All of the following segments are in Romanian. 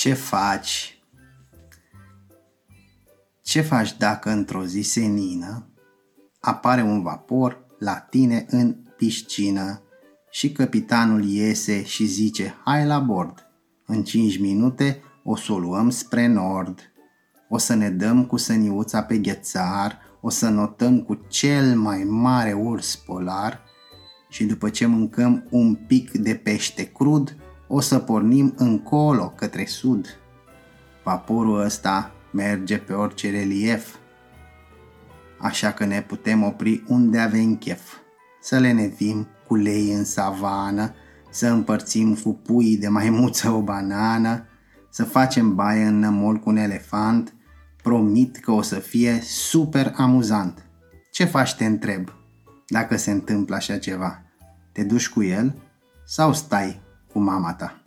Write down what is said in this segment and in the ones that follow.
Ce faci? Ce faci dacă într-o zi senină apare un vapor la tine în piscină și capitanul iese și zice hai la bord. În 5 minute o să o luăm spre nord. O să ne dăm cu săniuța pe ghețar, o să notăm cu cel mai mare urs polar și după ce mâncăm un pic de pește crud, o să pornim încolo către sud. Vaporul ăsta merge pe orice relief, așa că ne putem opri unde avem chef, să le nevim cu lei în savană, să împărțim cu pui de maimuță o banană, să facem baie în nămol cu un elefant, promit că o să fie super amuzant. Ce faci, te întreb, dacă se întâmplă așa ceva? Te duci cu el sau stai cu mama ta?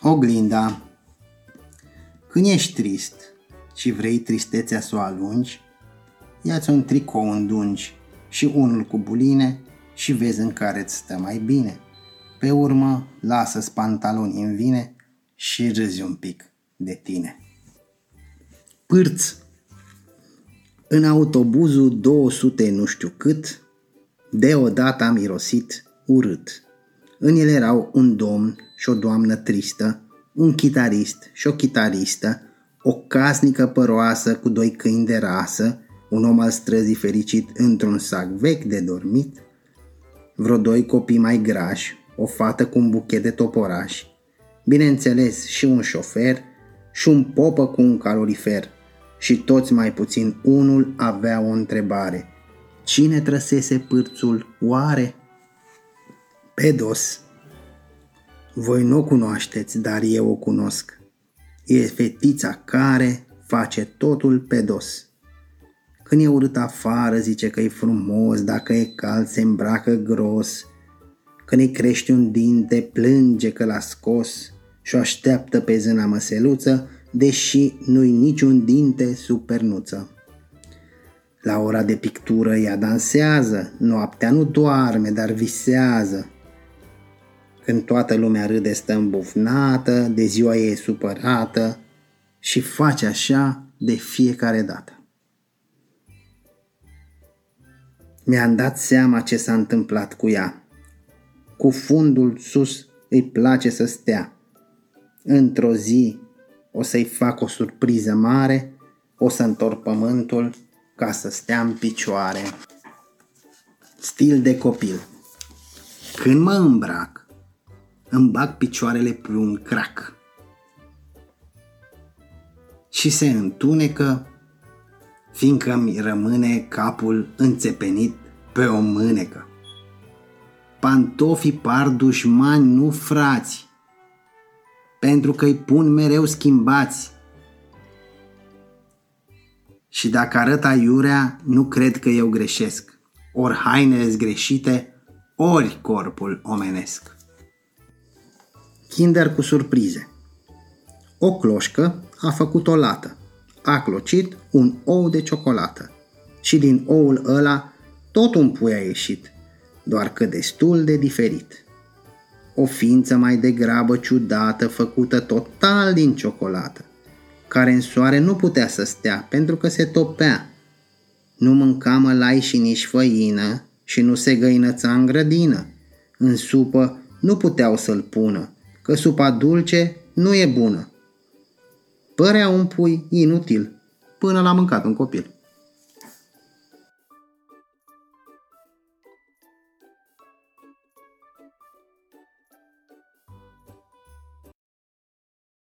Oglinda Când ești trist și vrei tristețea să o alungi, ia-ți un tricou îndungi și unul cu buline și vezi în care îți stă mai bine. Pe urmă, lasă-ți pantaloni în vine și râzi un pic de tine. Pârț În autobuzul 200 nu știu cât, deodată am mirosit urât. În el erau un domn și o doamnă tristă, un chitarist și o chitaristă, o casnică păroasă cu doi câini de rasă, un om al străzii fericit într-un sac vechi de dormit, vreo doi copii mai grași, o fată cu un buchet de toporași, bineînțeles și un șofer și un popă cu un calorifer și toți mai puțin unul avea o întrebare. Cine trăsese pârțul oare? Pedos. Voi nu o cunoașteți, dar eu o cunosc. E fetița care face totul pe dos. Când e urât afară, zice că e frumos, dacă e cald, se îmbracă gros. Când îi crește un dinte, plânge că l-a scos și o așteaptă pe zâna măseluță, deși nu-i niciun dinte sub pernuță. La ora de pictură ea dansează, noaptea nu doarme, dar visează. Când toată lumea râde stă îmbufnată, de ziua ei e supărată și face așa de fiecare dată. Mi-am dat seama ce s-a întâmplat cu ea. Cu fundul sus îi place să stea. Într-o zi o să-i fac o surpriză mare, o să întorc pământul ca să stea în picioare. Stil de copil Când mă îmbrac, îmi bag picioarele pe un crac și se întunecă fiindcă mi rămâne capul înțepenit pe o mânecă. Pantofii par dușmani, nu frați, pentru că îi pun mereu schimbați. Și dacă arăt aiurea, nu cred că eu greșesc. Ori hainele greșite, ori corpul omenesc. Kinder cu surprize. O cloșcă a făcut o lată a clocit un ou de ciocolată. Și din oul ăla tot un pui a ieșit, doar că destul de diferit. O ființă mai degrabă ciudată, făcută total din ciocolată, care în soare nu putea să stea pentru că se topea. Nu mânca mălai și nici făină și nu se găinăța în grădină. În supă nu puteau să-l pună, că supa dulce nu e bună. Părea un pui inutil, până l-a mâncat un copil.